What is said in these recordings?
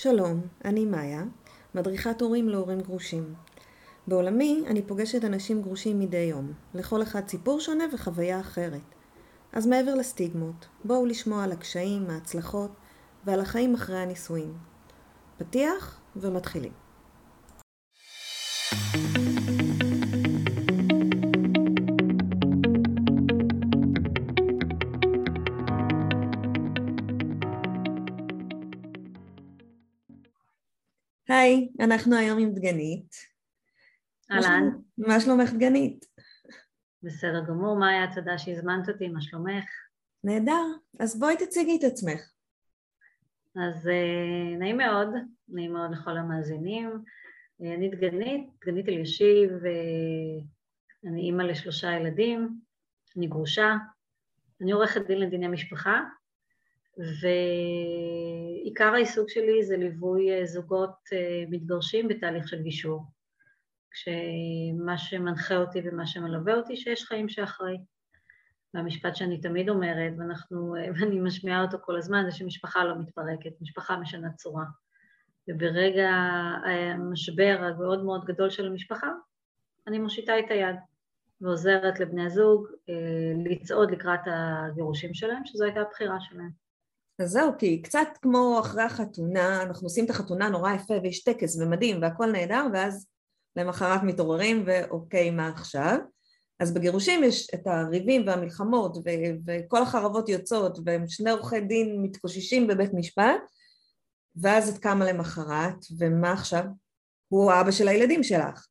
שלום, אני מאיה, מדריכת הורים להורים גרושים. בעולמי אני פוגשת אנשים גרושים מדי יום, לכל אחד סיפור שונה וחוויה אחרת. אז מעבר לסטיגמות, בואו לשמוע על הקשיים, ההצלחות ועל החיים אחרי הנישואים. פתיח ומתחילים. היי, אנחנו היום עם דגנית. אהלן. מה שלומך דגנית? בסדר גמור, מאיה, תודה שהזמנת אותי, מה שלומך? נהדר, אז בואי תציגי את עצמך. אז uh, נעים מאוד, נעים מאוד לכל המאזינים. Uh, אני דגנית, דגנית אלישיב, uh, אני אימא לשלושה ילדים, אני גרושה, אני עורכת דין לדיני משפחה, ועיקר העיסוק שלי זה ליווי זוגות מתגרשים בתהליך של גישור. כשמה שמנחה אותי ומה שמלווה אותי, שיש חיים שאחרי. והמשפט שאני תמיד אומרת, ואנחנו, ואני משמיעה אותו כל הזמן, זה שמשפחה לא מתפרקת, משפחה משנה צורה. וברגע המשבר המאוד מאוד גדול של המשפחה, אני מושיטה את היד ועוזרת לבני הזוג לצעוד לקראת הגירושים שלהם, שזו הייתה הבחירה שלהם. אז זהו, כי קצת כמו אחרי החתונה, אנחנו עושים את החתונה נורא יפה ויש טקס ומדהים והכל נהדר, ואז למחרת מתעוררים ואוקיי, מה עכשיו? אז בגירושים יש את הריבים והמלחמות ו- וכל החרבות יוצאות והם שני עורכי דין מתקוששים בבית משפט ואז את קמה למחרת ומה עכשיו? הוא האבא של הילדים שלך.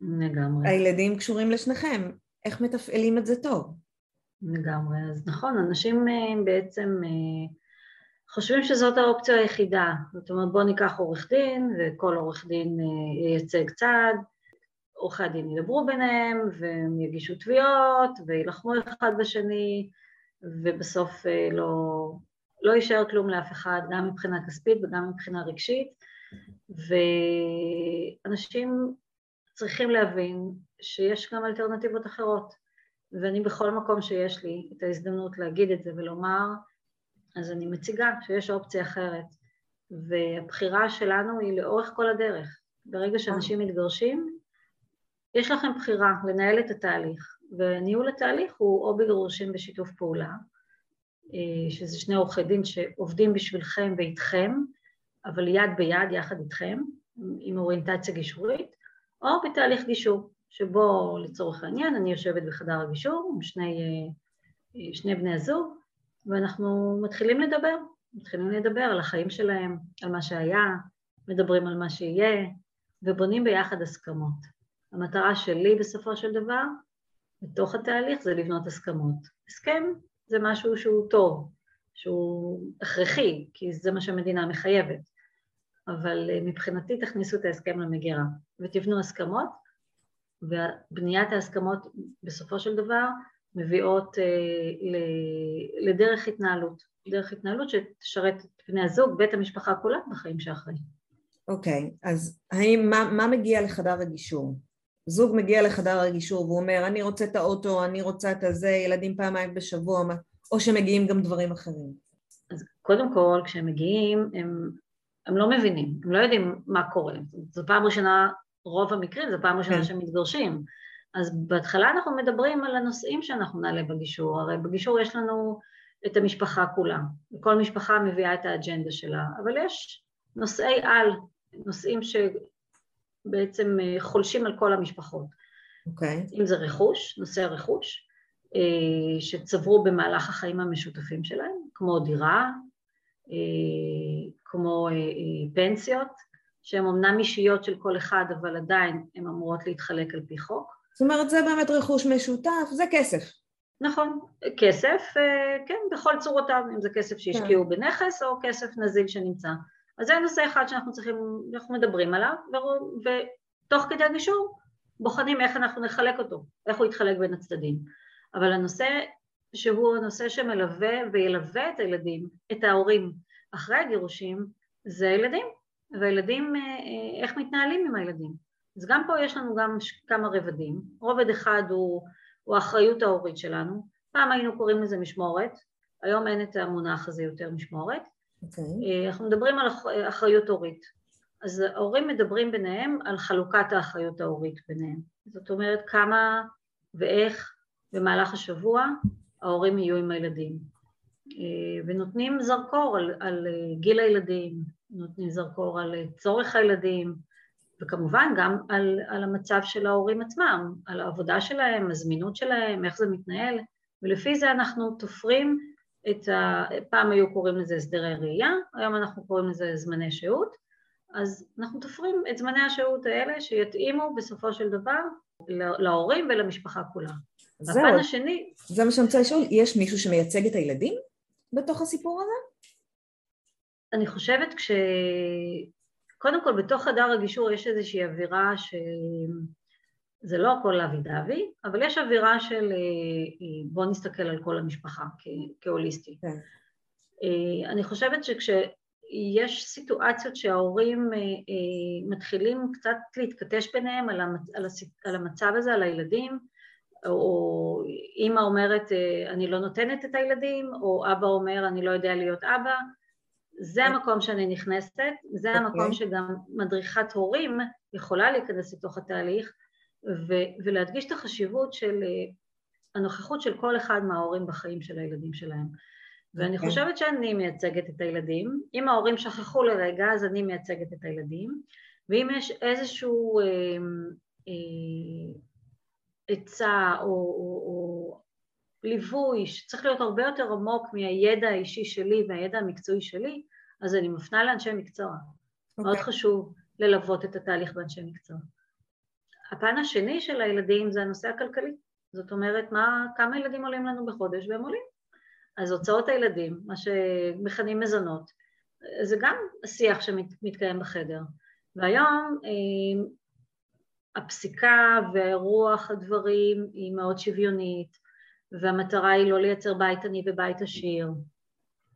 לגמרי. הילדים קשורים לשניכם, איך מתפעלים את זה טוב? לגמרי, אז נכון, אנשים בעצם חושבים שזאת האופציה היחידה, זאת אומרת בוא ניקח עורך דין וכל עורך דין ייצג צד, עורכי הדין ידברו ביניהם והם יגישו תביעות וילחמו אחד בשני ובסוף לא, לא יישאר כלום לאף אחד, גם מבחינה כספית וגם מבחינה רגשית. ואנשים צריכים להבין שיש גם אלטרנטיבות אחרות ואני בכל מקום שיש לי את ההזדמנות להגיד את זה ולומר אז אני מציגה שיש אופציה אחרת, והבחירה שלנו היא לאורך כל הדרך. ברגע שאנשים מתגרשים, יש לכם בחירה לנהל את התהליך, וניהול התהליך הוא או בגירושים בשיתוף פעולה, שזה שני עורכי דין שעובדים בשבילכם ואיתכם, אבל יד ביד יחד איתכם, עם אוריינטציה גישורית, או בתהליך גישור, שבו לצורך העניין אני יושבת בחדר הגישור עם שני, שני בני הזוג, ואנחנו מתחילים לדבר, מתחילים לדבר על החיים שלהם, על מה שהיה, מדברים על מה שיהיה, ובונים ביחד הסכמות. המטרה שלי בסופו של דבר, בתוך התהליך, זה לבנות הסכמות. הסכם זה משהו שהוא טוב, שהוא הכרחי, כי זה מה שהמדינה מחייבת, אבל מבחינתי תכניסו את ההסכם למגירה ותבנו הסכמות, ובניית ההסכמות בסופו של דבר מביאות לדרך התנהלות, דרך התנהלות שתשרת את בני הזוג ואת המשפחה כולה בחיים שאחרי. אוקיי, okay, אז האם, מה, מה מגיע לחדר הגישור? זוג מגיע לחדר הגישור והוא אומר אני רוצה את האוטו, אני רוצה את הזה, ילדים פעמיים בשבוע, או שמגיעים גם דברים אחרים? אז קודם כל כשהם מגיעים הם, הם לא מבינים, הם לא יודעים מה קורה, זו פעם ראשונה, רוב המקרים זו פעם ראשונה כן. שהם מתגרשים, אז בהתחלה אנחנו מדברים על הנושאים שאנחנו נעלה בגישור, הרי בגישור יש לנו את המשפחה כולה, וכל משפחה מביאה את האג'נדה שלה, אבל יש נושאי על, נושאים שבעצם חולשים על כל המשפחות. אוקיי. Okay. אם זה רכוש, נושא הרכוש, אה, שצברו במהלך החיים המשותפים שלהם, כמו דירה, אה, כמו אה, פנסיות, שהן אמנם אישיות של כל אחד, אבל עדיין הן אמורות להתחלק על פי חוק. זאת אומרת, זה באמת רכוש משותף, זה כסף. נכון, כסף, כן, בכל צורותיו, אם זה כסף שהשקיעו כן. בנכס או כסף נזיל שנמצא. אז זה נושא אחד שאנחנו צריכים, אנחנו מדברים עליו, ותוך כדי הגישור בוחנים איך אנחנו נחלק אותו, איך הוא יתחלק בין הצדדים. אבל הנושא שהוא הנושא שמלווה וילווה את הילדים, את ההורים, אחרי הגירושים, זה הילדים, והילדים, איך מתנהלים עם הילדים. אז גם פה יש לנו גם כמה רבדים, רובד אחד הוא, הוא האחריות ההורית שלנו, פעם היינו קוראים לזה משמורת, היום אין את המונח הזה יותר משמורת, Okay. אוקיי. אנחנו מדברים על אחריות הורית. אז ההורים מדברים ביניהם על חלוקת האחריות ההורית ביניהם. זאת אומרת, כמה ואיך במהלך השבוע ההורים יהיו עם הילדים. ונותנים זרקור על, על גיל הילדים, נותנים זרקור על צורך הילדים, וכמובן גם על, על המצב של ההורים עצמם, על העבודה שלהם, הזמינות שלהם, איך זה מתנהל, ולפי זה אנחנו תופרים את ה... פעם היו קוראים לזה הסדרי ראייה, היום אנחנו קוראים לזה זמני שהות, אז אנחנו תופרים את זמני השהות האלה שיתאימו בסופו של דבר להורים ולמשפחה כולה. זהו, הפן השני... זה מה שאני רוצה לשאול, יש מישהו שמייצג את הילדים בתוך הסיפור הזה? אני חושבת כש... קודם כל, בתוך חדר הגישור יש איזושהי אווירה ש... זה לא הכל אבי דבי, אבל יש אווירה של אה, בוא נסתכל על כל המשפחה כהוליסטי. כן. אה, אני חושבת שכשיש סיטואציות שההורים אה, מתחילים קצת להתכתש ביניהם על המצב הזה, על הילדים, או אימא אומרת אני לא נותנת את הילדים, או אבא אומר אני לא יודע להיות אבא, זה המקום שאני נכנסת, זה okay. אוקיי. המקום שגם מדריכת הורים יכולה להיכנס לתוך התהליך ו- ולהדגיש את החשיבות של אה, הנוכחות של כל אחד מההורים בחיים של הילדים שלהם. ואני okay. אוקיי. חושבת שאני מייצגת את הילדים, אם ההורים שכחו לרגע אז אני מייצגת את הילדים, ואם יש איזשהו אה, אה, עצה או, או, או ליווי שצריך להיות הרבה יותר עמוק מהידע האישי שלי והידע המקצועי שלי, אז אני מפנה לאנשי מקצוע. Okay. מאוד אוקיי. חשוב ללוות את התהליך באנשי מקצוע. הפן השני של הילדים זה הנושא הכלכלי. זאת אומרת, מה, כמה ילדים עולים לנו בחודש והם עולים. אז הוצאות הילדים, מה שמכנים מזונות, זה גם השיח שמתקיים בחדר. והיום אה, הפסיקה ורוח הדברים היא מאוד שוויונית, והמטרה היא לא לייצר בית עני ובית עשיר,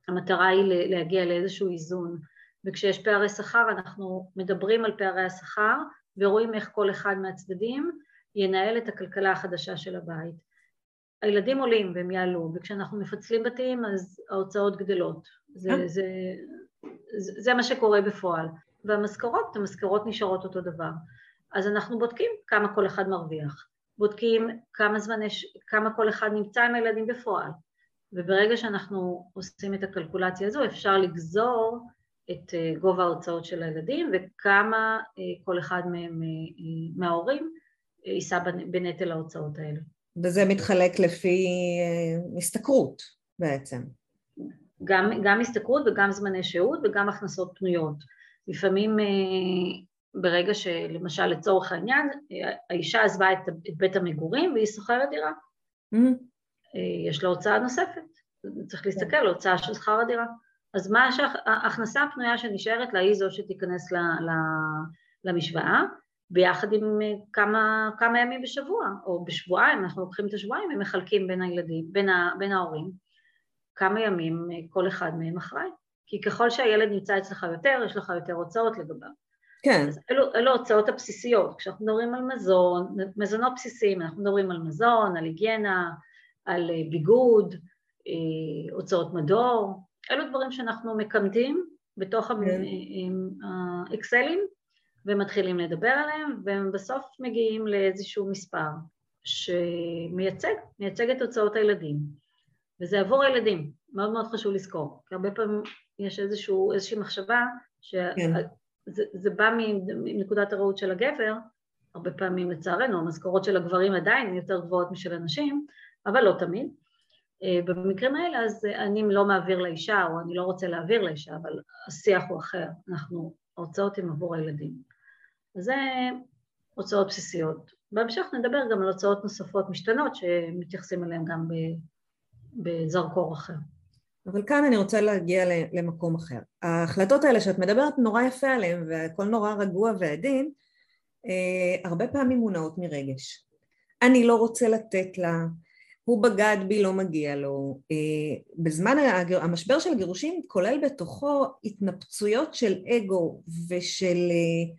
המטרה היא להגיע לאיזשהו איזון, וכשיש פערי שכר אנחנו מדברים על פערי השכר ורואים איך כל אחד מהצדדים ינהל את הכלכלה החדשה של הבית. הילדים עולים והם יעלו, וכשאנחנו מפצלים בתים אז ההוצאות גדלות. זה, אה. זה, זה, זה מה שקורה בפועל. והמשכורות, המשכורות נשארות אותו דבר. אז אנחנו בודקים כמה כל אחד מרוויח, בודקים כמה זמן יש, כמה כל אחד נמצא עם הילדים בפועל, וברגע שאנחנו עושים את הקלקולציה הזו אפשר לגזור את אה, גובה ההוצאות של הילדים וכמה אה, כל אחד מהם, אה, מההורים יישא בנטל ההוצאות האלה. וזה מתחלק לפי השתכרות בעצם. גם, גם השתכרות וגם זמני שהות וגם הכנסות פנויות. לפעמים ברגע שלמשל לצורך העניין האישה עזבה את, את בית המגורים והיא שוכרת דירה. Mm-hmm. יש לה הוצאה נוספת, צריך להסתכל על הוצאה של שכר הדירה. אז מה ההכנסה הפנויה שנשארת לה היא זו שתיכנס למשוואה, ביחד עם אה, כמה, כמה ימים בשבוע, או בשבועיים, אנחנו לוקחים את השבועיים ומחלקים בין הילדים, בין, ה, בין ההורים, כמה ימים אה, כל אחד מהם אחראי. כי ככל שהילד נמצא אצלך יותר, יש לך יותר הוצאות לגביו. כן. אז אלו, אלו ההוצאות הבסיסיות. כשאנחנו מדברים על מזון, מזונות בסיסיים, אנחנו מדברים על מזון, על היגיינה, על אה, ביגוד, הוצאות מדור, אלו דברים שאנחנו מקמטים בתוך כן. האקסלים ומתחילים לדבר עליהם, והם בסוף מגיעים לאיזשהו מספר שמייצג, מייצג את הוצאות הילדים. וזה עבור הילדים, מאוד מאוד חשוב לזכור, כי הרבה פעמים יש איזשהו, איזושהי מחשבה שזה כן. בא מנקודת הראות של הגבר, הרבה פעמים לצערנו המשכורות של הגברים עדיין יותר גבוהות משל הנשים, אבל לא תמיד, אה, במקרים האלה אז אני לא מעביר לאישה או אני לא רוצה להעביר לאישה, אבל השיח הוא אחר, אנחנו, ההוצאות הן עבור הילדים. אז זה הוצאות בסיסיות. בהמשך נדבר גם על הוצאות נוספות משתנות שמתייחסים אליהן גם בזרקור אחר. אבל כאן אני רוצה להגיע למקום אחר. ההחלטות האלה שאת מדברת נורא יפה עליהן והכל נורא רגוע ועדין, אה, הרבה פעמים מונעות מרגש. אני לא רוצה לתת לה, הוא בגד בי, לא מגיע לו. אה, בזמן המשבר של הגירושים כולל בתוכו התנפצויות של אגו ושל אה,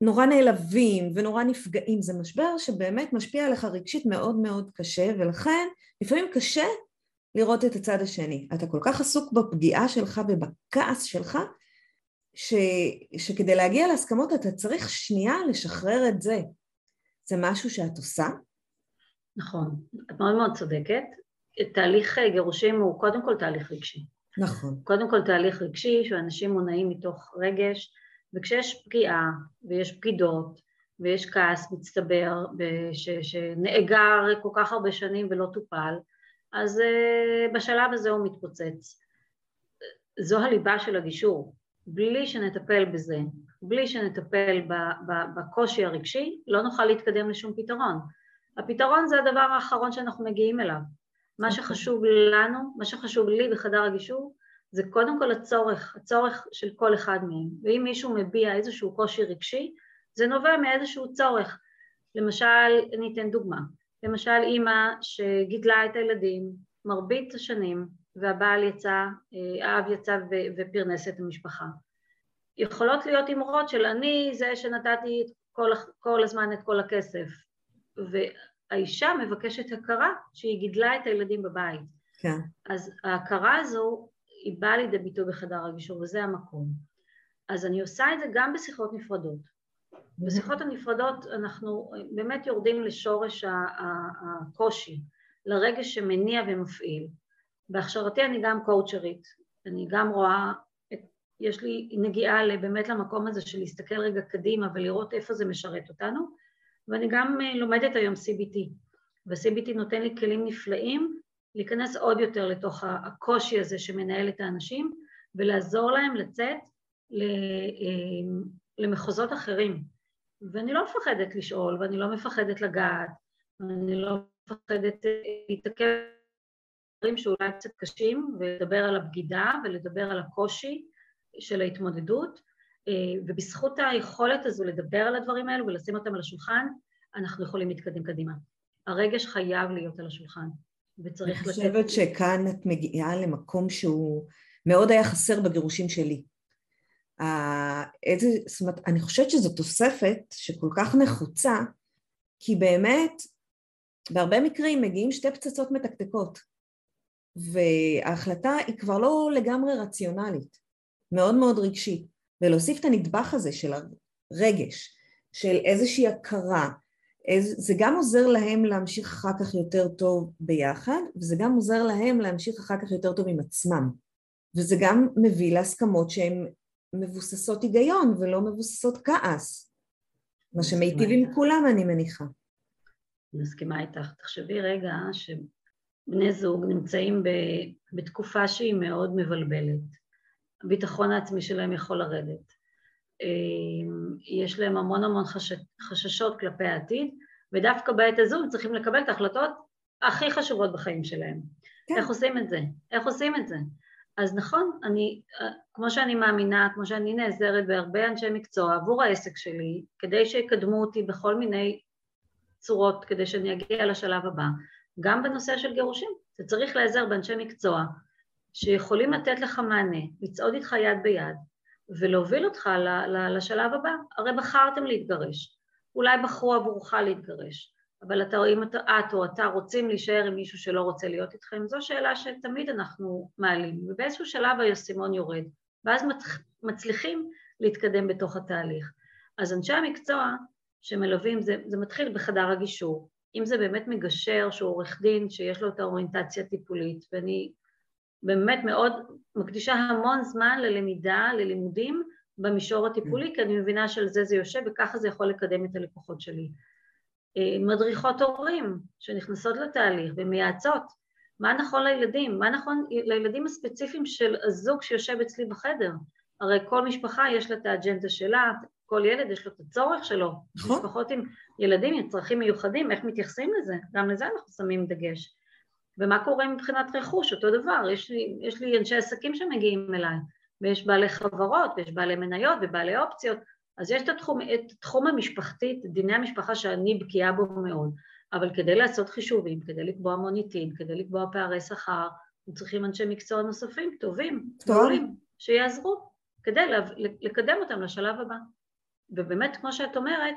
נורא נעלבים ונורא נפגעים. זה משבר שבאמת משפיע עליך רגשית מאוד מאוד קשה, ולכן לפעמים קשה לראות את הצד השני. אתה כל כך עסוק בפגיעה שלך ובכעס שלך, ש, שכדי להגיע להסכמות אתה צריך שנייה לשחרר את זה. זה משהו שאת עושה? נכון, את מאוד מאוד צודקת. תהליך גירושים הוא קודם כל תהליך רגשי. נכון. קודם כל תהליך רגשי שאנשים מונעים מתוך רגש, וכשיש פגיעה ויש בגידות ויש כעס מצטבר ש, שנאגר כל כך הרבה שנים ולא טופל, אז uh, בשלב הזה הוא מתפוצץ. זו הליבה של הגישור. בלי שנטפל בזה, בלי שנטפל בקושי הרגשי, לא נוכל להתקדם לשום פתרון. הפתרון זה הדבר האחרון שאנחנו מגיעים אליו. מה אוקיי. שחשוב לנו, מה שחשוב לי בחדר הגישור, זה קודם כל הצורך, הצורך של כל אחד מהם. ואם מישהו מביע איזשהו קושי רגשי, זה נובע מאיזשהו צורך. למשל, אני אתן דוגמה, למשל אימא שגידלה את הילדים מרבית השנים והבעל יצא, אה, האב יצא ופרנס את המשפחה. יכולות להיות אמרות של אני זה שנתתי כל, כל הזמן את כל הכסף, והאישה מבקשת הכרה שהיא גידלה את הילדים בבית. כן. אז ההכרה הזו היא באה לידי ביטוי בחדר הגישור וזה המקום. אז אני עושה את זה גם בשיחות נפרדות. בשיחות הנפרדות אנחנו באמת יורדים לשורש הקושי, לרגש שמניע ומפעיל. בהכשרתי אני גם קואוצ'רית, אני גם רואה, את, יש לי נגיעה באמת למקום הזה של להסתכל רגע קדימה ולראות איפה זה משרת אותנו, ואני גם אה, לומדת היום CBT, ו-CBT נותן לי כלים נפלאים להיכנס עוד יותר לתוך הקושי הזה שמנהל את האנשים ולעזור להם לצאת אה, למחוזות אחרים. ואני לא מפחדת לשאול, ואני לא מפחדת לגעת, ואני לא מפחדת אה, להתעכב דברים שאולי קצת קשים, ולדבר על הבגידה ולדבר על הקושי של ההתמודדות, ובזכות היכולת הזו לדבר על הדברים האלו ולשים אותם על השולחן, אנחנו יכולים להתקדם קדימה. הרגש חייב להיות על השולחן, וצריך לתת... אני חושבת שכאן את מגיעה למקום שהוא מאוד היה חסר בגירושים שלי. איזה, זאת אומרת, אני חושבת שזו תוספת שכל כך נחוצה, כי באמת בהרבה מקרים מגיעים שתי פצצות מתקתקות, וההחלטה היא כבר לא לגמרי רציונלית, מאוד מאוד רגשית, ולהוסיף את הנדבך הזה של הרגש, של איזושהי הכרה, איז, זה גם עוזר להם להמשיך אחר כך יותר טוב ביחד, וזה גם עוזר להם להמשיך אחר כך יותר טוב עם עצמם, וזה גם מביא להסכמות שהן מבוססות היגיון ולא מבוססות כעס, מה שמיטיב עם כולם אני מניחה. אני מסכימה איתך. תחשבי רגע שבני זוג נמצאים בתקופה שהיא מאוד מבלבלת. הביטחון העצמי שלהם יכול לרדת. אמ, יש להם המון המון חשש, חששות כלפי העתיד, ודווקא בעת הזו הם צריכים לקבל את ההחלטות הכי חשובות בחיים שלהם. כן. איך עושים את זה? איך עושים את זה? אז נכון, אני, כמו שאני מאמינה, כמו שאני נעזרת בהרבה אנשי מקצוע עבור העסק שלי, כדי שיקדמו אותי בכל מיני צורות, כדי שאני אגיע לשלב הבא, גם בנושא של גירושים, אתה צריך להיעזר באנשי מקצוע שיכולים לתת לך מענה, לצעוד איתך יד ביד ולהוביל אותך לשלב הבא. הרי בחרתם להתגרש, אולי בחרו עבורך להתגרש, אבל אתה, אם אתה, את או אתה רוצים להישאר עם מישהו שלא רוצה להיות איתכם, זו שאלה שתמיד אנחנו מעלים, ובאיזשהו שלב האסימון יורד, ואז מצליחים להתקדם בתוך התהליך. אז אנשי המקצוע שמלווים, זה, זה מתחיל בחדר הגישור, אם זה באמת מגשר שהוא עורך דין שיש לו את האוריינטציה הטיפולית, ואני באמת מאוד מקדישה המון זמן ללמידה, ללימודים במישור הטיפולי, כי אני מבינה שעל זה זה יושב וככה זה יכול לקדם את הלקוחות שלי. אה, מדריכות הורים שנכנסות לתהליך ומייעצות מה נכון לילדים, מה נכון לילדים הספציפיים של הזוג שיושב אצלי בחדר. הרי כל משפחה יש לה את האג'נדה שלה, כל ילד יש לו את הצורך שלו. נכון. משפחות עם ילדים עם צרכים מיוחדים, איך מתייחסים לזה? גם לזה אנחנו שמים דגש. ומה קורה מבחינת רכוש, אותו דבר, יש לי, יש לי אנשי עסקים שמגיעים אליי, ויש בעלי חברות, ויש בעלי מניות ובעלי אופציות, אז יש את התחום, את התחום המשפחתי, את דיני המשפחה שאני בקיאה בו מאוד, אבל כדי לעשות חישובים, כדי לקבוע מוניטין, כדי לקבוע פערי שכר, הם צריכים אנשי מקצוע נוספים, טובים, טובים, שיעזרו, כדי לקדם אותם לשלב הבא. ובאמת, כמו שאת אומרת,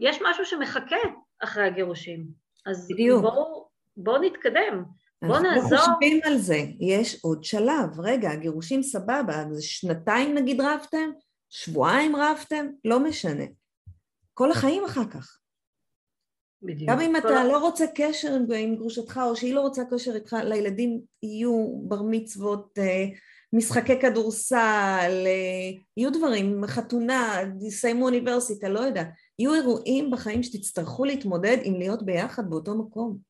יש משהו שמחכה אחרי הגירושים, אז בואו בוא נתקדם. בוא אנחנו נעזור. לא חושבים על זה, יש עוד שלב. רגע, הגירושים סבבה, אז שנתיים נגיד רבתם? שבועיים רבתם? לא משנה. כל החיים אחר כך. בדיוק. גם אם אתה לא רוצה קשר עם- גרושתך, או שהיא לא רוצה קשר איתך, לילדים יהיו בר מצוות, אה, משחקי כדורסל, אה, יהיו דברים, חתונה, יסיימו אוניברסיטה, לא יודעת. יהיו אירועים בחיים שתצטרכו להתמודד עם להיות ביחד באותו מקום.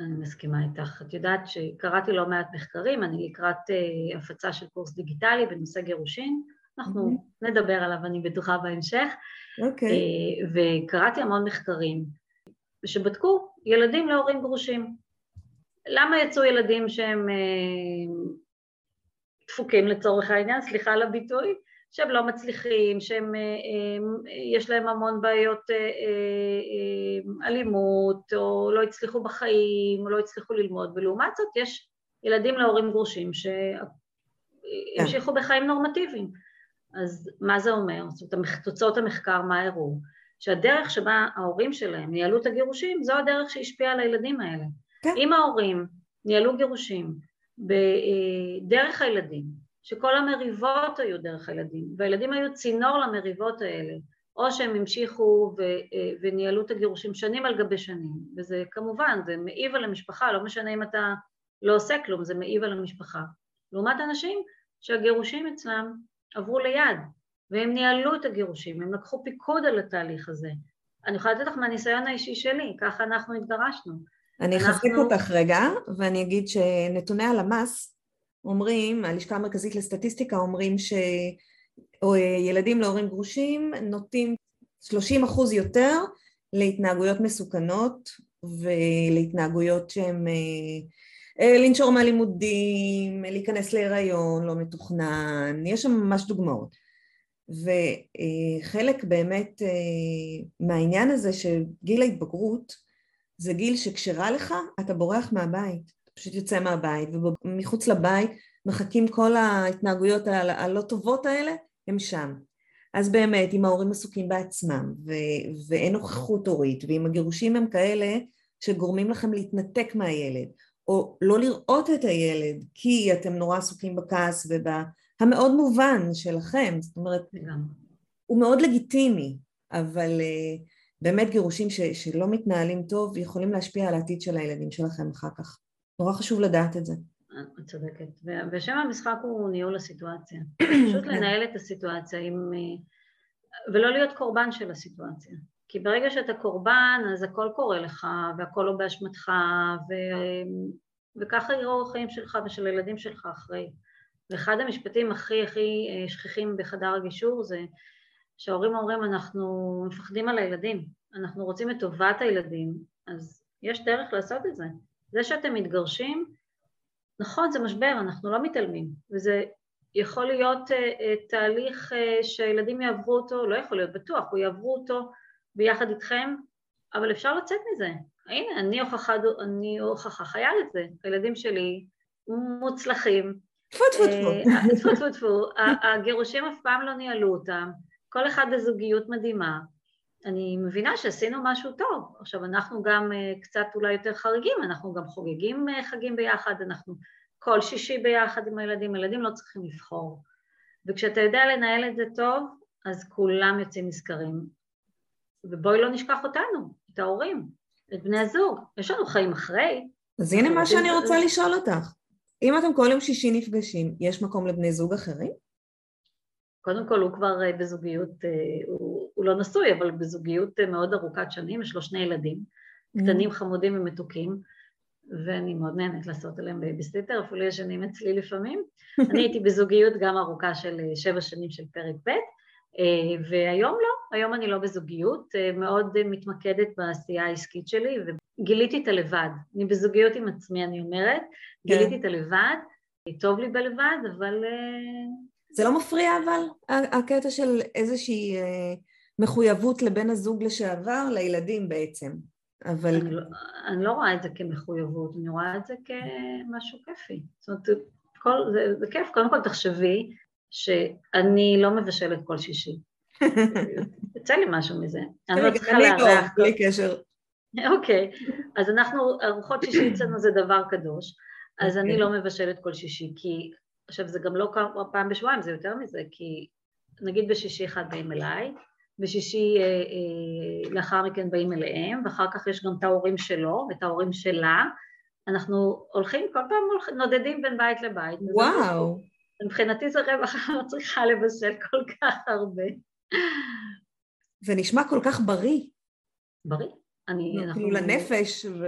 אני מסכימה איתך. את יודעת שקראתי לא מעט מחקרים, אני לקראת אה, הפצה של קורס דיגיטלי בנושא גירושין, אנחנו נדבר עליו, אני בטוחה, בהמשך, אוקיי. אה, וקראתי המון מחקרים שבדקו ילדים להורים גרושים. למה יצאו ילדים שהם אה, דפוקים לצורך העניין, סליחה על הביטוי, שהם לא מצליחים, שהם, אה, אה, יש להם המון בעיות אה, אלימות, או לא הצליחו בחיים, או לא הצליחו ללמוד, ולעומת זאת יש ילדים להורים גרושים שהמשיכו בחיים נורמטיביים. אז מה זה אומר? זאת אומרת, תוצאות המחקר מה הראו? שהדרך שבה ההורים שלהם ניהלו את הגירושים, זו הדרך שהשפיעה על הילדים האלה. כן. אם ההורים ניהלו גירושים בדרך הילדים, שכל המריבות היו דרך הילדים, והילדים היו צינור למריבות האלה, או שהם המשיכו ו, אה, וניהלו את הגירושים שנים על גבי שנים, וזה כמובן, זה מעיב על המשפחה, לא משנה אם אתה לא עושה כלום, זה מעיב על המשפחה. לעומת אנשים שהגירושים אצלם עברו ליד, והם ניהלו את הגירושים, הם לקחו פיקוד על התהליך הזה. אני יכולה לתת לך מהניסיון האישי שלי, ככה אנחנו התגרשנו. אני אחזק אנחנו- אותך רגע, ואני אגיד שנתוני הלמ"ס אומרים, הלשכה המרכזית לסטטיסטיקה אומרים שילדים להורים גרושים נוטים 30 אחוז יותר להתנהגויות מסוכנות ולהתנהגויות שהן אה, אה, לנשור מהלימודים, להיכנס להיריון לא מתוכנן, יש שם ממש דוגמאות. וחלק באמת אה, מהעניין הזה שגיל ההתבגרות זה גיל שכשרע לך אתה בורח מהבית, פשוט יוצא מהבית ומחוץ לבית מחכים כל ההתנהגויות הלא טובות האלה, הם שם. אז באמת אם ההורים עסוקים בעצמם ו- ואין נוכחות הורית ואם הגירושים הם כאלה שגורמים לכם להתנתק מהילד או לא לראות את הילד כי אתם נורא עסוקים בכעס ובמאוד מובן שלכם, זאת אומרת לגמרי. הוא מאוד לגיטימי, אבל uh, באמת גירושים ש, שלא מתנהלים טוב יכולים להשפיע על העתיד של הילדים שלכם אחר כך. נורא חשוב לדעת את זה. את צודקת. ושם המשחק הוא ניהול הסיטואציה. פשוט כן. לנהל את הסיטואציה עם... אה, ולא להיות קורבן של הסיטואציה. כי ברגע שאתה קורבן, אז הכל קורה לך, והכל לא באשמתך, ו... וככה יראו החיים שלך ושל הילדים שלך אחרי. ואחד המשפטים הכי הכי אה, שכיחים בחדר הגישור זה שההורים אומרים, אנחנו מפחדים על הילדים, אנחנו רוצים את טובת הילדים, אז יש דרך לעשות את זה. זה שאתם מתגרשים, נכון, זה משבר, אנחנו לא מתעלמים, וזה יכול להיות uh, תהליך uh, שהילדים יעברו אותו, לא יכול להיות בטוח, הוא יעברו אותו ביחד איתכם, אבל אפשר לצאת מזה. הנה, אני הוכחה, אני הוכחה חיה לזה, הילדים שלי מוצלחים, טפו טפו טפו. טפו טפו טפו, הגירושים אף פעם לא ניהלו אותם, כל אחד בזוגיות מדהימה. אני מבינה שעשינו משהו טוב. עכשיו, אנחנו גם אה, קצת אולי יותר חריגים, אנחנו גם חוגגים אה, חגים ביחד, אנחנו כל שישי ביחד עם הילדים, ילדים לא צריכים לבחור. וכשאתה יודע לנהל את זה טוב, אז כולם יוצאים נשכרים. ובואי לא נשכח אותנו, את ההורים, את בני הזוג. יש לנו חיים אחרי. אז הנה מה שאני רוצה לשאול אותך. אם אתם כל יום שישי נפגשים, יש מקום לבני זוג אחרים? קודם כל הוא כבר אה, בזוגיות, הוא, הוא לא נשוי, אבל בזוגיות מאוד ארוכת שנים, יש לו שני ילדים, קטנים חמודים ומתוקים, ואני מאוד נהנית לעשות עליהם בייביסיטר, אפילו ישנים אצלי לפעמים. אני הייתי בזוגיות גם ארוכה של אה, שבע שנים של פרק ב', אה, והיום לא, היום אני לא בזוגיות, אה, מאוד מתמקדת בעשייה העסקית שלי, וגיליתי את הלבד. אני בזוגיות עם עצמי, אני אומרת, כן. גיליתי את הלבד, טוב לי בלבד, אבל... זה לא מפריע אבל, הקטע של איזושהי מחויבות לבן הזוג לשעבר, לילדים בעצם. אבל אני לא, אני לא רואה את זה כמחויבות, אני רואה את זה כמשהו כיפי. זאת אומרת, כל, זה, זה כיף. קודם כל תחשבי שאני לא מבשלת כל שישי. יוצא לי משהו מזה. אני לא תראי, גם צריכה אני לא, לארח... בלי קשר. אוקיי, אז אנחנו, ארוחות שישי אצלנו זה דבר קדוש, אז אני אוקיי. לא מבשלת כל שישי, כי, עכשיו זה גם לא פעם בשבועיים, זה יותר מזה, כי נגיד בשישי אחד באים אליי, בשישי אה, אה, לאחר מכן באים אליהם, ואחר כך יש גם את ההורים שלו ואת ההורים שלה, אנחנו הולכים, כל פעם הולכים, נודדים בין בית לבית. וואו. מבחינתי זה רווח, אני לא צריכה לבשל כל כך הרבה. ונשמע כל כך בריא. בריא. אני... כאילו אנחנו- לנפש. ו...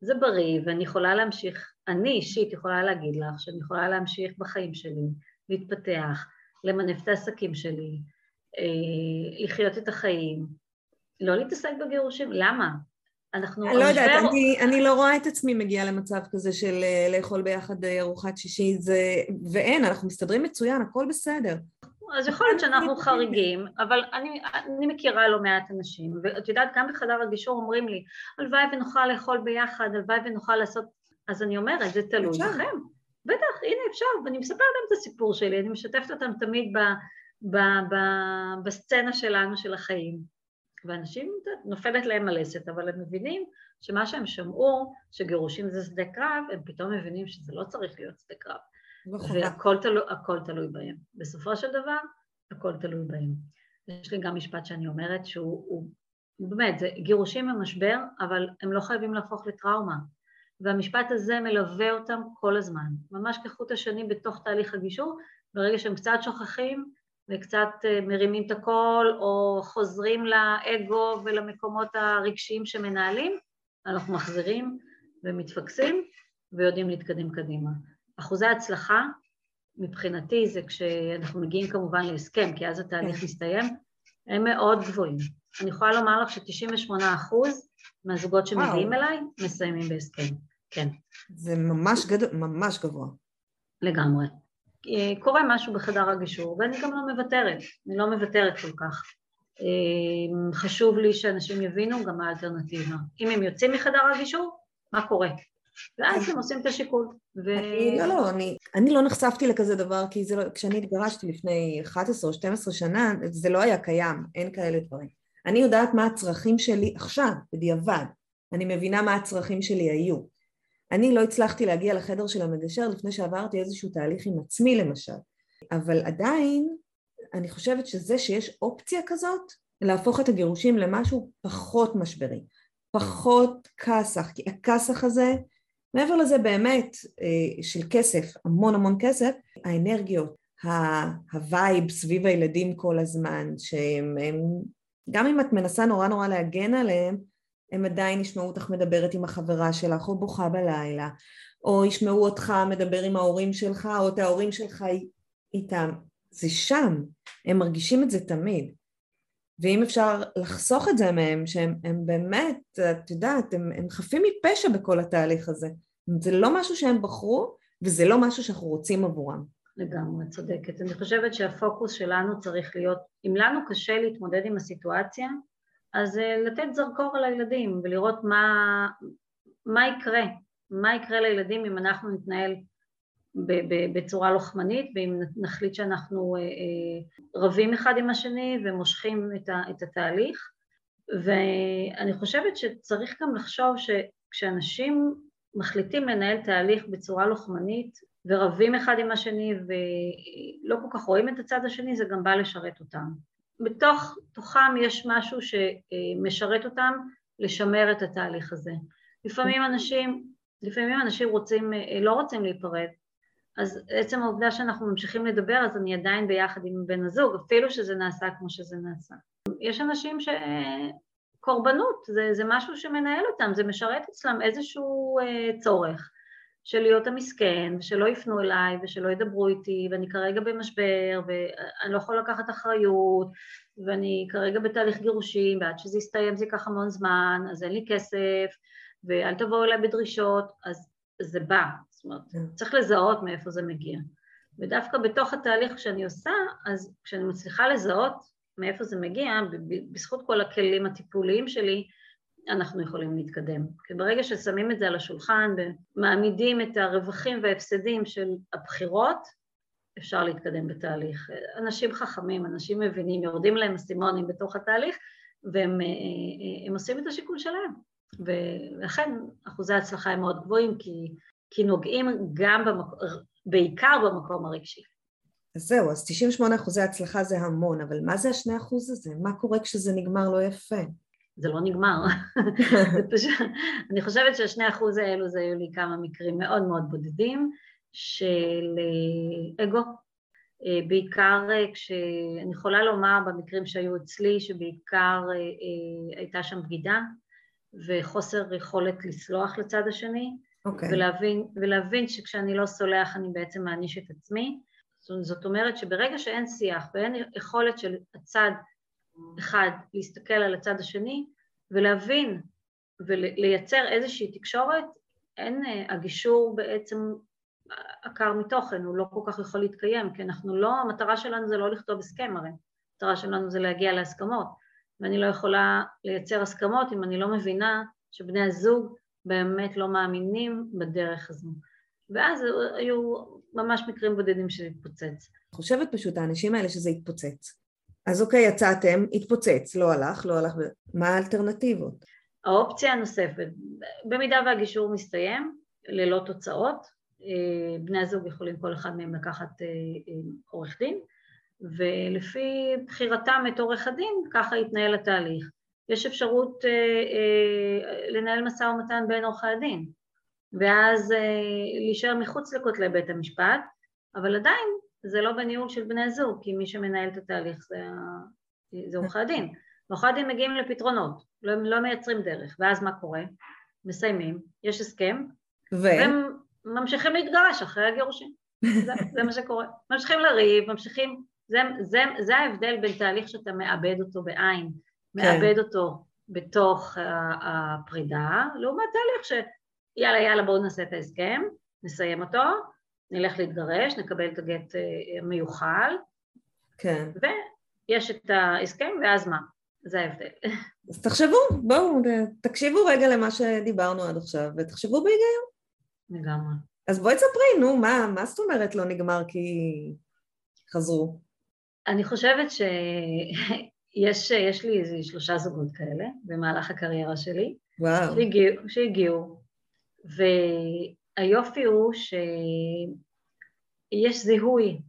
זה בריא, ואני יכולה להמשיך, אני אישית יכולה להגיד לך שאני יכולה להמשיך בחיים שלי, להתפתח, למנף את העסקים שלי, אה, לחיות את החיים, לא להתעסק בגירושים, למה? אנחנו... אני לא יודעת, המשבר- אני, אני לא רואה את עצמי מגיעה למצב כזה של אה, לאכול ביחד אה, ארוחת שישי, זה... ואין, אנחנו מסתדרים מצוין, הכל בסדר. אז יכול להיות שאנחנו חריגים, אבל אני, אני מכירה לא מעט אנשים, ואת יודעת, גם בחדר הגישור אומרים לי, הלוואי ונוכל לאכול ביחד, הלוואי ונוכל לעשות... אז אני אומרת, זה תלוי. בכם. בטח, הנה אפשר, ואני מספרת להם את הסיפור שלי, אני משתפת אותם תמיד ב, ב, בסצנה שלנו של החיים. ואנשים, נופלת להם הלסת, אבל הם מבינים שמה שהם שמעו, שגירושים זה שדה קרב, הם פתאום מבינים שזה לא צריך להיות שדה קרב. חובה. והכל הכל תלוי בהם. בסופו של דבר, הכל תלוי בהם. יש לי גם משפט שאני אומרת שהוא הוא, הוא באמת, זה, גירושים הם משבר, אבל הם לא חייבים להפוך לטראומה. והמשפט הזה מלווה אותם כל הזמן, ממש כחוט השני בתוך תהליך הגישור, ברגע שהם קצת שוכחים וקצת אה, מרימים את הקול, או חוזרים לאגו ולמקומות הרגשיים שמנהלים, אנחנו מחזירים ומתפקסים ויודעים להתקדם קדימה. אחוזי ההצלחה מבחינתי זה כשאנחנו מגיעים כמובן להסכם, כי אז התהליך כן. מסתיים, הם מאוד גבוהים. אני יכולה לומר לך ש-98% מהזוגות שמגיעים וואו. אליי מסיימים בהסכם, כן, זה ממש גדול, ממש גבוה. לגמרי. אה, קורה משהו בחדר הגישור, ואני גם לא מוותרת, אני לא מוותרת כל כך. אה, חשוב לי שאנשים יבינו גם מה האלטרנטיבה. אם הם יוצאים מחדר הגישור, מה קורה? ואז הם עושים את השיקול. ו... אני, לא, לא, אני, אני לא נחשפתי לכזה דבר, כי זה לא, כשאני התגרשתי לפני 11 או 12 שנה, זה לא היה קיים, אין כאלה דברים. אני יודעת מה הצרכים שלי עכשיו, בדיעבד. אני מבינה מה הצרכים שלי היו. אני לא הצלחתי להגיע לחדר של המגשר לפני שעברתי איזשהו תהליך עם עצמי למשל, אבל עדיין אני חושבת שזה שיש אופציה כזאת, להפוך את הגירושים למשהו פחות משברי, פחות כסח, כי הכסח הזה מעבר לזה באמת אה, של כסף, המון המון כסף, האנרגיות, ה vibe סביב הילדים כל הזמן, שהם, הם, גם אם את מנסה נורא נורא להגן עליהם, הם עדיין ישמעו אותך מדברת עם החברה שלך, או בוכה בלילה, או ישמעו אותך מדבר עם ההורים שלך, או את ההורים שלך איתם. זה שם, הם מרגישים את זה תמיד. ואם אפשר לחסוך את זה מהם, שהם הם באמת, את יודעת, הם, הם חפים מפשע בכל התהליך הזה. זה לא משהו שהם בחרו, וזה לא משהו שאנחנו רוצים עבורם. לגמרי, צודקת. אני חושבת שהפוקוס שלנו צריך להיות, אם לנו קשה להתמודד עם הסיטואציה, אז אה, לתת זרקור על הילדים ולראות מה, מה יקרה, מה יקרה לילדים אם אנחנו נתנהל בצורה לוחמנית ואם נחליט שאנחנו אה, אה, רבים אחד עם השני ומושכים את התהליך. ואני חושבת שצריך גם לחשוב שכשאנשים מחליטים לנהל תהליך בצורה לוחמנית ורבים אחד עם השני ולא כל כך רואים את הצד השני, זה גם בא לשרת אותם. בתוך תוכם יש משהו שמשרת אותם לשמר את התהליך הזה. לפעמים אנשים, לפעמים אנשים רוצים, לא רוצים להיפרד, אז עצם העובדה שאנחנו ממשיכים לדבר, אז אני עדיין ביחד עם בן הזוג, אפילו שזה נעשה כמו שזה נעשה. יש אנשים שקורבנות, זה, זה משהו שמנהל אותם, זה משרת אצלם איזשהו אה, צורך של להיות המסכן, ושלא יפנו אליי, ושלא ידברו איתי, ואני כרגע במשבר, ואני לא יכול לקחת אחריות, ואני כרגע בתהליך גירושים, ועד שזה יסתיים זה ייקח המון זמן, אז אין לי כסף, ואל תבואו אליי בדרישות, אז זה בא, זאת אומרת, צריך לזהות מאיפה זה מגיע. ודווקא בתוך התהליך שאני עושה, אז כשאני מצליחה לזהות מאיפה זה מגיע, בזכות כל הכלים הטיפוליים שלי, אנחנו יכולים להתקדם. כי ברגע ששמים את זה על השולחן ומעמידים את הרווחים וההפסדים של הבחירות, אפשר להתקדם בתהליך. אנשים חכמים, אנשים מבינים, יורדים להם אסימונים בתוך התהליך, והם עושים את השיקול שלהם. ולכן אחוזי ההצלחה הם מאוד גבוהים, כי, כי נוגעים גם במקום, בעיקר במקום הרגשי. אז זהו, אז 98 אחוזי הצלחה זה המון, אבל מה זה השני אחוז הזה? מה קורה כשזה נגמר לא יפה? זה לא נגמר. זה פשוט, אני חושבת שהשני אחוז האלו זה היו לי כמה מקרים מאוד מאוד בודדים של אה, אגו. אה, בעיקר אה, כשאני יכולה לומר במקרים שהיו אצלי שבעיקר הייתה שם בגידה וחוסר יכולת לסלוח לצד השני okay. אוקיי. ולהבין, ולהבין שכשאני לא סולח אני בעצם מעניש את עצמי זאת אומרת שברגע שאין שיח ואין יכולת של הצד אחד להסתכל על הצד השני ולהבין ולייצר איזושהי תקשורת, אין, הגישור בעצם עקר מתוכן, הוא לא כל כך יכול להתקיים, כי אנחנו לא, המטרה שלנו זה לא לכתוב הסכם הרי, המטרה שלנו זה להגיע להסכמות, ואני לא יכולה לייצר הסכמות אם אני לא מבינה שבני הזוג באמת לא מאמינים בדרך הזו. ואז היו ממש מקרים בודדים שזה התפוצץ. חושבת פשוט האנשים האלה שזה התפוצץ. אז אוקיי, יצאתם, התפוצץ, לא הלך, לא הלך, מה האלטרנטיבות? האופציה הנוספת, במידה והגישור מסתיים, ללא תוצאות, אה, בני הזוג יכולים כל אחד מהם לקחת אה, אה, עורך דין, ולפי בחירתם את עורך הדין, ככה יתנהל התהליך. יש אפשרות לנהל משא ומתן בין עורכי הדין, ואז להישאר מחוץ לכותלי בית המשפט, אבל עדיין זה לא בניהול של בני זוג, כי מי שמנהל את התהליך זה, זה עורכי הדין. עורכי הדין מגיעים לפתרונות, לא, לא מייצרים דרך, ואז מה קורה? מסיימים, יש הסכם, ו... והם ממשיכים להתגרש אחרי הגירושים, זה, זה מה שקורה. ממשיכים לריב, ממשיכים, זה, זה, זה ההבדל בין תהליך שאתה מאבד אותו בעין, כן. מאבד אותו בתוך הפרידה, לעומת תהליך ש... יאללה יאללה בואו נעשה את ההסכם, נסיים אותו, נלך להתגרש, נקבל את הגט המיוחל, אה, כן. ויש את ההסכם, ואז מה? זה ההבדל. אז תחשבו, בואו, תקשיבו רגע למה שדיברנו עד עכשיו, ותחשבו בהיגיון. לגמרי. אז בואי תספרי, נו, מה, מה זאת אומרת לא נגמר כי חזרו? אני חושבת שיש יש לי איזה שלושה זוגות כאלה במהלך הקריירה שלי. וואו. שהגיעו, שהגיעו והיופי הוא שיש זיהוי,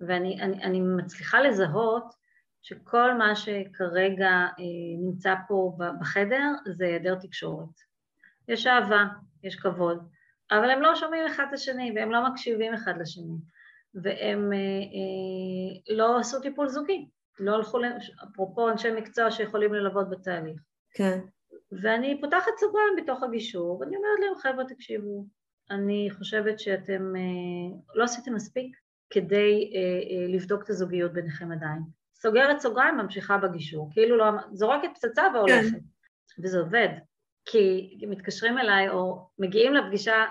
ואני אני, אני מצליחה לזהות שכל מה שכרגע אה, נמצא פה בחדר זה היעדר תקשורת. יש אהבה, יש כבוד, אבל הם לא שומעים אחד את השני והם לא מקשיבים אחד לשני, והם אה, אה, לא עשו טיפול זוגי, לא הלכו, אפרופו אנשי מקצוע שיכולים ללוות בתהליך. כן. ואני פותחת סוגריים בתוך הגישור, ואני אומרת להם, חבר'ה, תקשיבו, אני חושבת שאתם אה, לא עשיתם מספיק כדי אה, אה, לבדוק את הזוגיות ביניכם עדיין. סוגרת סוגריים, ממשיכה בגישור, כאילו לא, זורקת פצצה והולכת. כן. וזה עובד, כי מתקשרים אליי או מגיעים לפגישה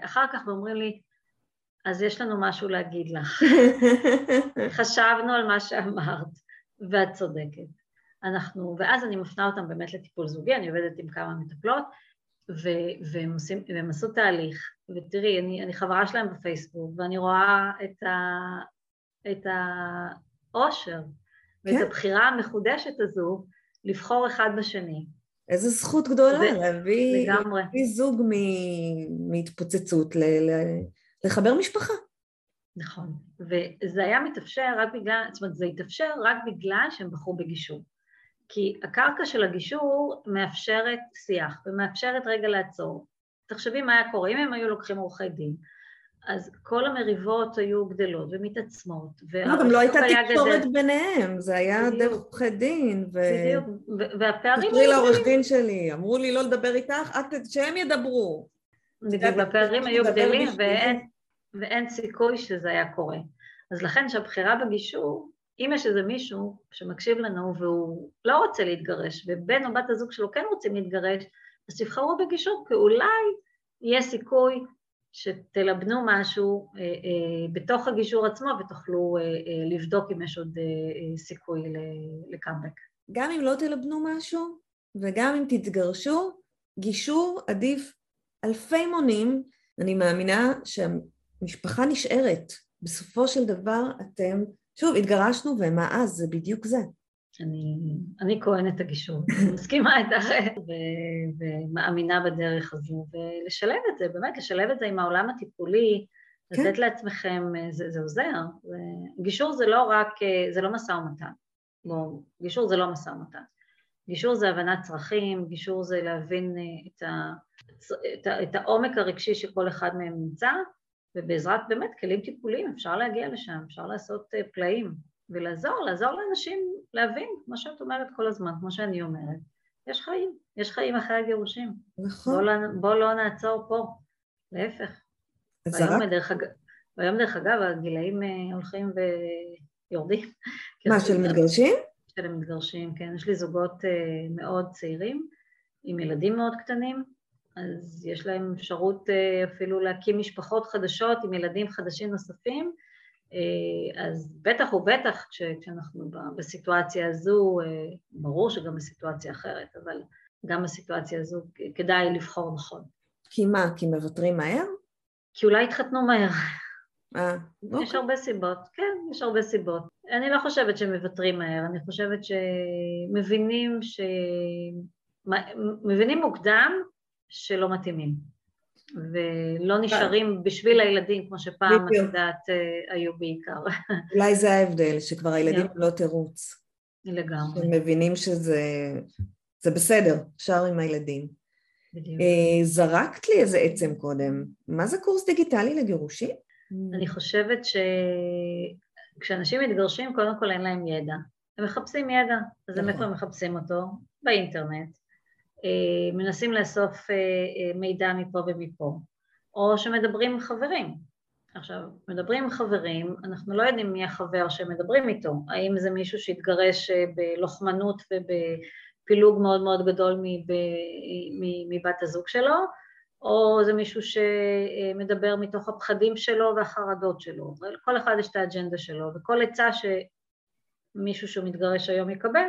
אחר כך ואומרים לי, אז יש לנו משהו להגיד לך. חשבנו על מה שאמרת, ואת צודקת. אנחנו, ואז אני מפנה אותם באמת לטיפול זוגי, אני עובדת עם כמה מטפלות, ו- והם, עושים, והם עשו תהליך, ותראי, אני, אני חברה שלהם בפייסבוק, ואני רואה את, ה- את האושר, כן. ואת הבחירה המחודשת הזו לבחור אחד בשני. איזו זכות גדולה ו- להביא, להביא זוג מ- מהתפוצצות, ל- ל- לחבר משפחה. נכון, וזה היה מתאפשר רק בגלל, זאת אומרת זה התאפשר רק בגלל שהם בחרו בגישור. כי הקרקע של הגישור מאפשרת שיח ומאפשרת רגע לעצור. תחשבי מה היה קורה אם הם היו לוקחים עורכי דין. אז כל המריבות היו גדלות ומתעצמות. לא, גם לא הייתה תקשורת גדל. ביניהם, זה היה דרך עורכי דין. ו... בדיוק, והפערים... תקראי לעורך דין שלי, אמרו לי לא לדבר איתך, את, שהם ידברו. בדיוק, והפערים היו גדלים ואין, ואין סיכוי שזה היה קורה. אז לכן שהבחירה בגישור אם יש איזה מישהו שמקשיב לנו והוא לא רוצה להתגרש, ובן או בת הזוג שלו כן רוצים להתגרש, אז תבחרו בגישור, כי אולי יהיה סיכוי שתלבנו משהו אה, אה, בתוך הגישור עצמו ותוכלו אה, אה, לבדוק אם יש עוד אה, אה, סיכוי לקאמבק. גם אם לא תלבנו משהו, וגם אם תתגרשו, גישור עדיף אלפי מונים. אני מאמינה שהמשפחה נשארת. בסופו של דבר אתם שוב, התגרשנו, ומה אז? זה בדיוק זה. אני, אני כהנת הגישור, מסכימה איתך ומאמינה בדרך הזו, ולשלב את זה, באמת לשלב את זה עם העולם הטיפולי, כן. לתת לעצמכם, זה, זה עוזר. גישור זה לא רק, זה לא משא ומתן. בואו, גישור זה לא משא ומתן. גישור זה הבנת צרכים, גישור זה להבין את, ה, את, ה, את העומק הרגשי שכל אחד מהם נמצא, ובעזרת באמת כלים טיפוליים אפשר להגיע לשם, אפשר לעשות פלאים. ולעזור, לעזור לאנשים להבין, כמו שאת אומרת כל הזמן, כמו שאני אומרת, יש חיים, יש חיים אחרי הגירושים. נכון. בוא, לא, בוא לא נעצור פה, להפך. והיום, רק... דרך, והיום דרך אגב הגילאים אה, הולכים ויורדים. מה, של מתגרשים? של המתגרשים, כן. יש לי זוגות אה, מאוד צעירים, עם ילדים מאוד קטנים, אז יש להם אפשרות אה, אפילו להקים משפחות חדשות עם ילדים חדשים נוספים, אה, אז בטח ובטח כשאנחנו בסיטואציה הזו, אה, ברור שגם בסיטואציה אחרת, אבל גם בסיטואציה הזו כדאי לבחור נכון. כי מה? כי מוותרים מהר? כי אולי התחתנו מהר. אה, אוקיי. יש הרבה סיבות, כן, יש הרבה סיבות. אני לא חושבת שמוותרים מהר, אני חושבת שמבינים ש... מבינים מוקדם שלא מתאימים. ולא נשארים בשביל הילדים, כמו שפעם, את יודעת, אה, היו בעיקר. אולי זה ההבדל, שכבר הילדים לא תירוץ. לגמרי. הם מבינים שזה זה בסדר, אפשר עם הילדים. בדיוק. אה, זרקת לי איזה עצם קודם, מה זה קורס דיגיטלי לגירושים? אני חושבת שכשאנשים מתגרשים, קודם כל אין להם ידע. הם מחפשים ידע, אז הם נכון. איפה הם מחפשים אותו? באינטרנט. אה, מנסים לאסוף אה, אה, מידע מפה ומפה, או שמדברים עם חברים. עכשיו, מדברים עם חברים, אנחנו לא יודעים מי החבר שמדברים איתו, האם זה מישהו שהתגרש בלוחמנות ובפילוג מאוד מאוד גדול מבת הזוג שלו, או זה מישהו שמדבר מתוך הפחדים שלו והחרדות שלו. כל אחד יש את האג'נדה שלו, וכל עצה שמישהו שהוא מתגרש היום יקבל,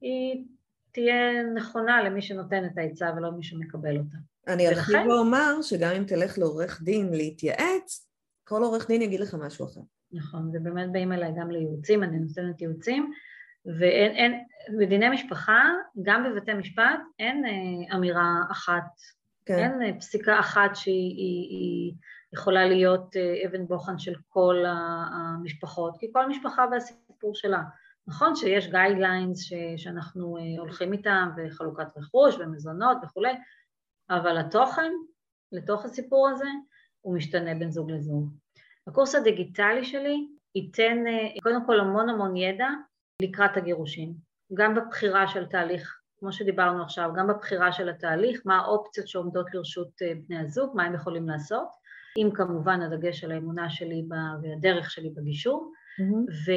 היא תהיה נכונה למי שנותן את העצה ולא מי שמקבל אותה. אני ארחיב ואומר שגם אם תלך לעורך דין להתייעץ, כל עורך דין יגיד לך משהו אחר. נכון, ובאמת באים אליי גם לייעוצים, אני נותנת ייעוצים, ואין, אין, בדיני משפחה, גם בבתי משפט, אין אה, אמירה אחת, כן. אין אה, פסיקה אחת שהיא היא, היא יכולה להיות אה, אבן בוחן של כל המשפחות, כי כל משפחה והסיפור שלה. נכון שיש guidelines ש, שאנחנו אה, הולכים איתם וחלוקת רכוש ומזונות וכולי, אבל התוכן לתוך הסיפור הזה הוא משתנה בין זוג לזוג. הקורס הדיגיטלי שלי ייתן אה, קודם כל המון המון ידע לקראת הגירושים, גם בבחירה של תהליך, כמו שדיברנו עכשיו, גם בבחירה של התהליך, מה האופציות שעומדות לרשות אה, בני הזוג, מה הם יכולים לעשות, עם כמובן הדגש על האמונה שלי והדרך שלי בגישור, Mm-hmm.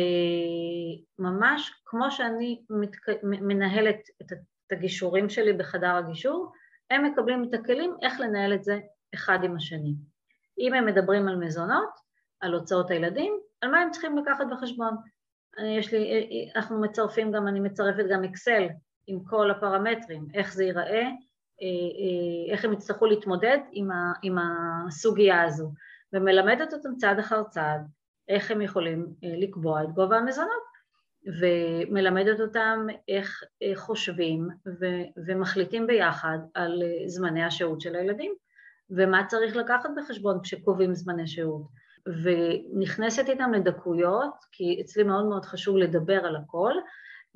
וממש כמו שאני מתק... מנהלת את הגישורים שלי בחדר הגישור, הם מקבלים את הכלים איך לנהל את זה אחד עם השני. אם הם מדברים על מזונות, על הוצאות הילדים, על מה הם צריכים לקחת בחשבון. אני, יש לי, אנחנו מצרפים גם, אני מצרפת גם אקסל עם כל הפרמטרים, איך זה ייראה, אה, אה, איך הם יצטרכו להתמודד עם, ה, עם הסוגיה הזו, ומלמדת אותם צעד אחר צעד, איך הם יכולים אה, לקבוע את גובה המזונות ומלמדת אותם איך אה, חושבים ומחליטים ביחד על אה, זמני השהות של הילדים ומה צריך לקחת בחשבון כשקובעים זמני שהות ונכנסת איתם לדקויות כי אצלי מאוד מאוד חשוב לדבר על הכל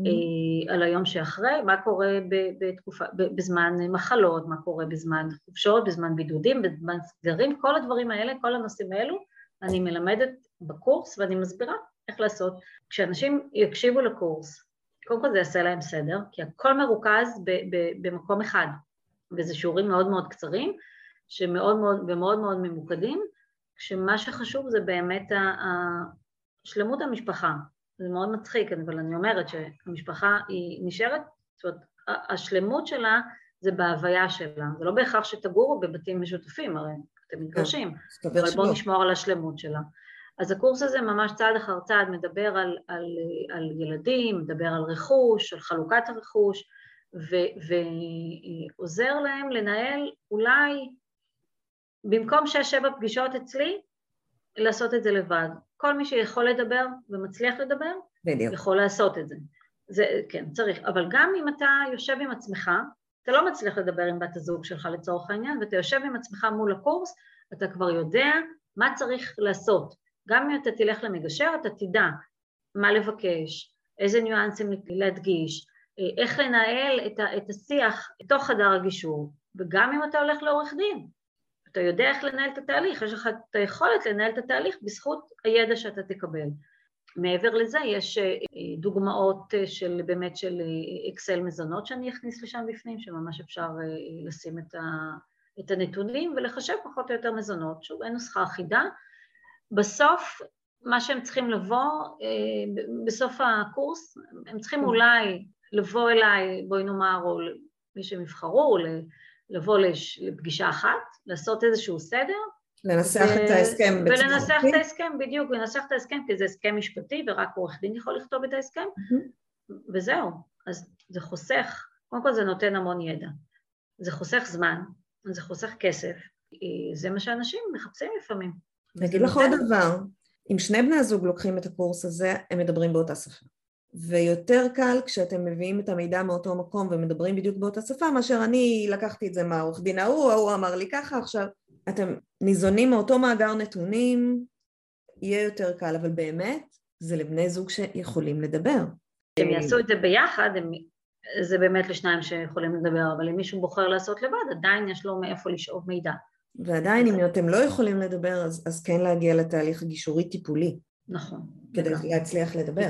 mm-hmm. על היום שאחרי, מה קורה בתקופה, בזמן מחלות, מה קורה בזמן חופשות, בזמן בידודים, בזמן סגרים, כל הדברים האלה, כל הנושאים האלו, אני מלמדת בקורס ואני מסבירה איך לעשות. כשאנשים יקשיבו לקורס, קודם כל זה יעשה להם סדר, כי הכל מרוכז ב- ב- במקום אחד, וזה שיעורים מאוד מאוד קצרים, שמאוד מאוד ומאוד מאוד ממוקדים, כשמה שחשוב זה באמת שלמות המשפחה. זה מאוד מצחיק, אבל אני אומרת שהמשפחה היא נשארת, זאת אומרת, השלמות שלה זה בהוויה שלה, זה לא בהכרח שתגורו בבתים משותפים, הרי אתם מתגרשים, כן, אבל בואו נשמור על השלמות שלה. אז הקורס הזה ממש צעד אחר צעד מדבר על, על, על ילדים, מדבר על רכוש, על חלוקת הרכוש, ו, ועוזר להם לנהל אולי במקום שש-שבע פגישות אצלי, לעשות את זה לבד. כל מי שיכול לדבר ומצליח לדבר, בדיוק. יכול לעשות את זה. זה, כן, צריך, אבל גם אם אתה יושב עם עצמך, אתה לא מצליח לדבר עם בת הזוג שלך לצורך העניין, ואתה יושב עם עצמך מול הקורס, אתה כבר יודע מה צריך לעשות. גם אם אתה תלך למגשר, אתה תדע מה לבקש, איזה ניואנסים להדגיש, איך לנהל את, השיח בתוך חדר הגישור, וגם אם אתה הולך לעורך דין, אתה יודע איך לנהל את התהליך, יש לך את היכולת לנהל את התהליך בזכות הידע שאתה תקבל. מעבר לזה יש אה, דוגמאות אה, של באמת של אה, אקסל מזונות שאני אכניס לשם בפנים, שממש אפשר לשים את, ה, את הנתונים ולחשב פחות או יותר מזונות. שוב, אין נוסחה אחידה. בסוף, מה שהם צריכים לבוא, בסוף הקורס, הם צריכים כן. אולי לבוא אליי, בואי נאמר, או מי שהם יבחרו, לבוא לפגישה אחת, לעשות איזשהו סדר, לנסח ו... את ההסכם ולנסח את ההסכם, בדיוק, לנסח את ההסכם, כי זה הסכם משפטי ורק עורך דין יכול לכתוב את ההסכם, mm-hmm. וזהו. אז זה חוסך, קודם כל זה נותן המון ידע. זה חוסך זמן, זה חוסך כסף, זה מה שאנשים מחפשים לפעמים. נגיד לך עוד דבר, אם שני בני הזוג לוקחים את הקורס הזה, הם מדברים באותה שפה. ויותר קל כשאתם מביאים את המידע מאותו מקום ומדברים בדיוק באותה שפה, מאשר אני לקחתי את זה מהעורך דין ההוא, ההוא אמר לי ככה, עכשיו אתם ניזונים מאותו מאגר נתונים, יהיה יותר קל, אבל באמת זה לבני זוג שיכולים לדבר. הם יעשו את זה ביחד, הם, זה באמת לשניים שיכולים לדבר, אבל אם מישהו בוחר לעשות לבד, עדיין יש לו מאיפה לשאוב מידע. ועדיין אם אתם לא יכולים לדבר, אז, אז כן להגיע לתהליך הגישורי טיפולי. נכון. כדי נכון. להצליח לדבר.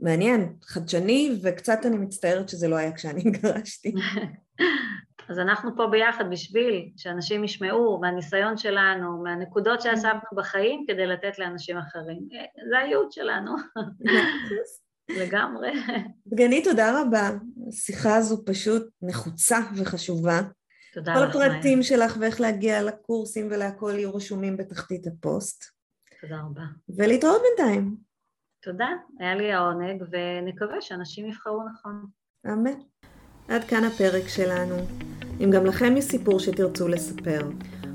מעניין, חדשני, וקצת אני מצטערת שזה לא היה כשאני גרשתי. אז אנחנו פה ביחד בשביל שאנשים ישמעו מהניסיון שלנו, מהנקודות שאספנו בחיים, כדי לתת לאנשים אחרים. זה הייעוד שלנו. לגמרי. דגנית, תודה רבה. השיחה הזו פשוט נחוצה וחשובה. תודה לך. כל הפרטים מאיה. שלך ואיך להגיע לקורסים ולהכל יהיו רשומים בתחתית הפוסט. תודה רבה. ולהתראות בינתיים. תודה, היה לי העונג, ונקווה שאנשים יבחרו נכון. אמן. עד כאן הפרק שלנו. אם גם לכם יש סיפור שתרצו לספר,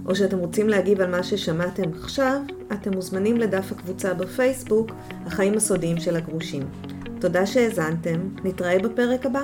או שאתם רוצים להגיב על מה ששמעתם עכשיו, אתם מוזמנים לדף הקבוצה בפייסבוק, החיים הסודיים של הגרושים. תודה שהאזנתם, נתראה בפרק הבא.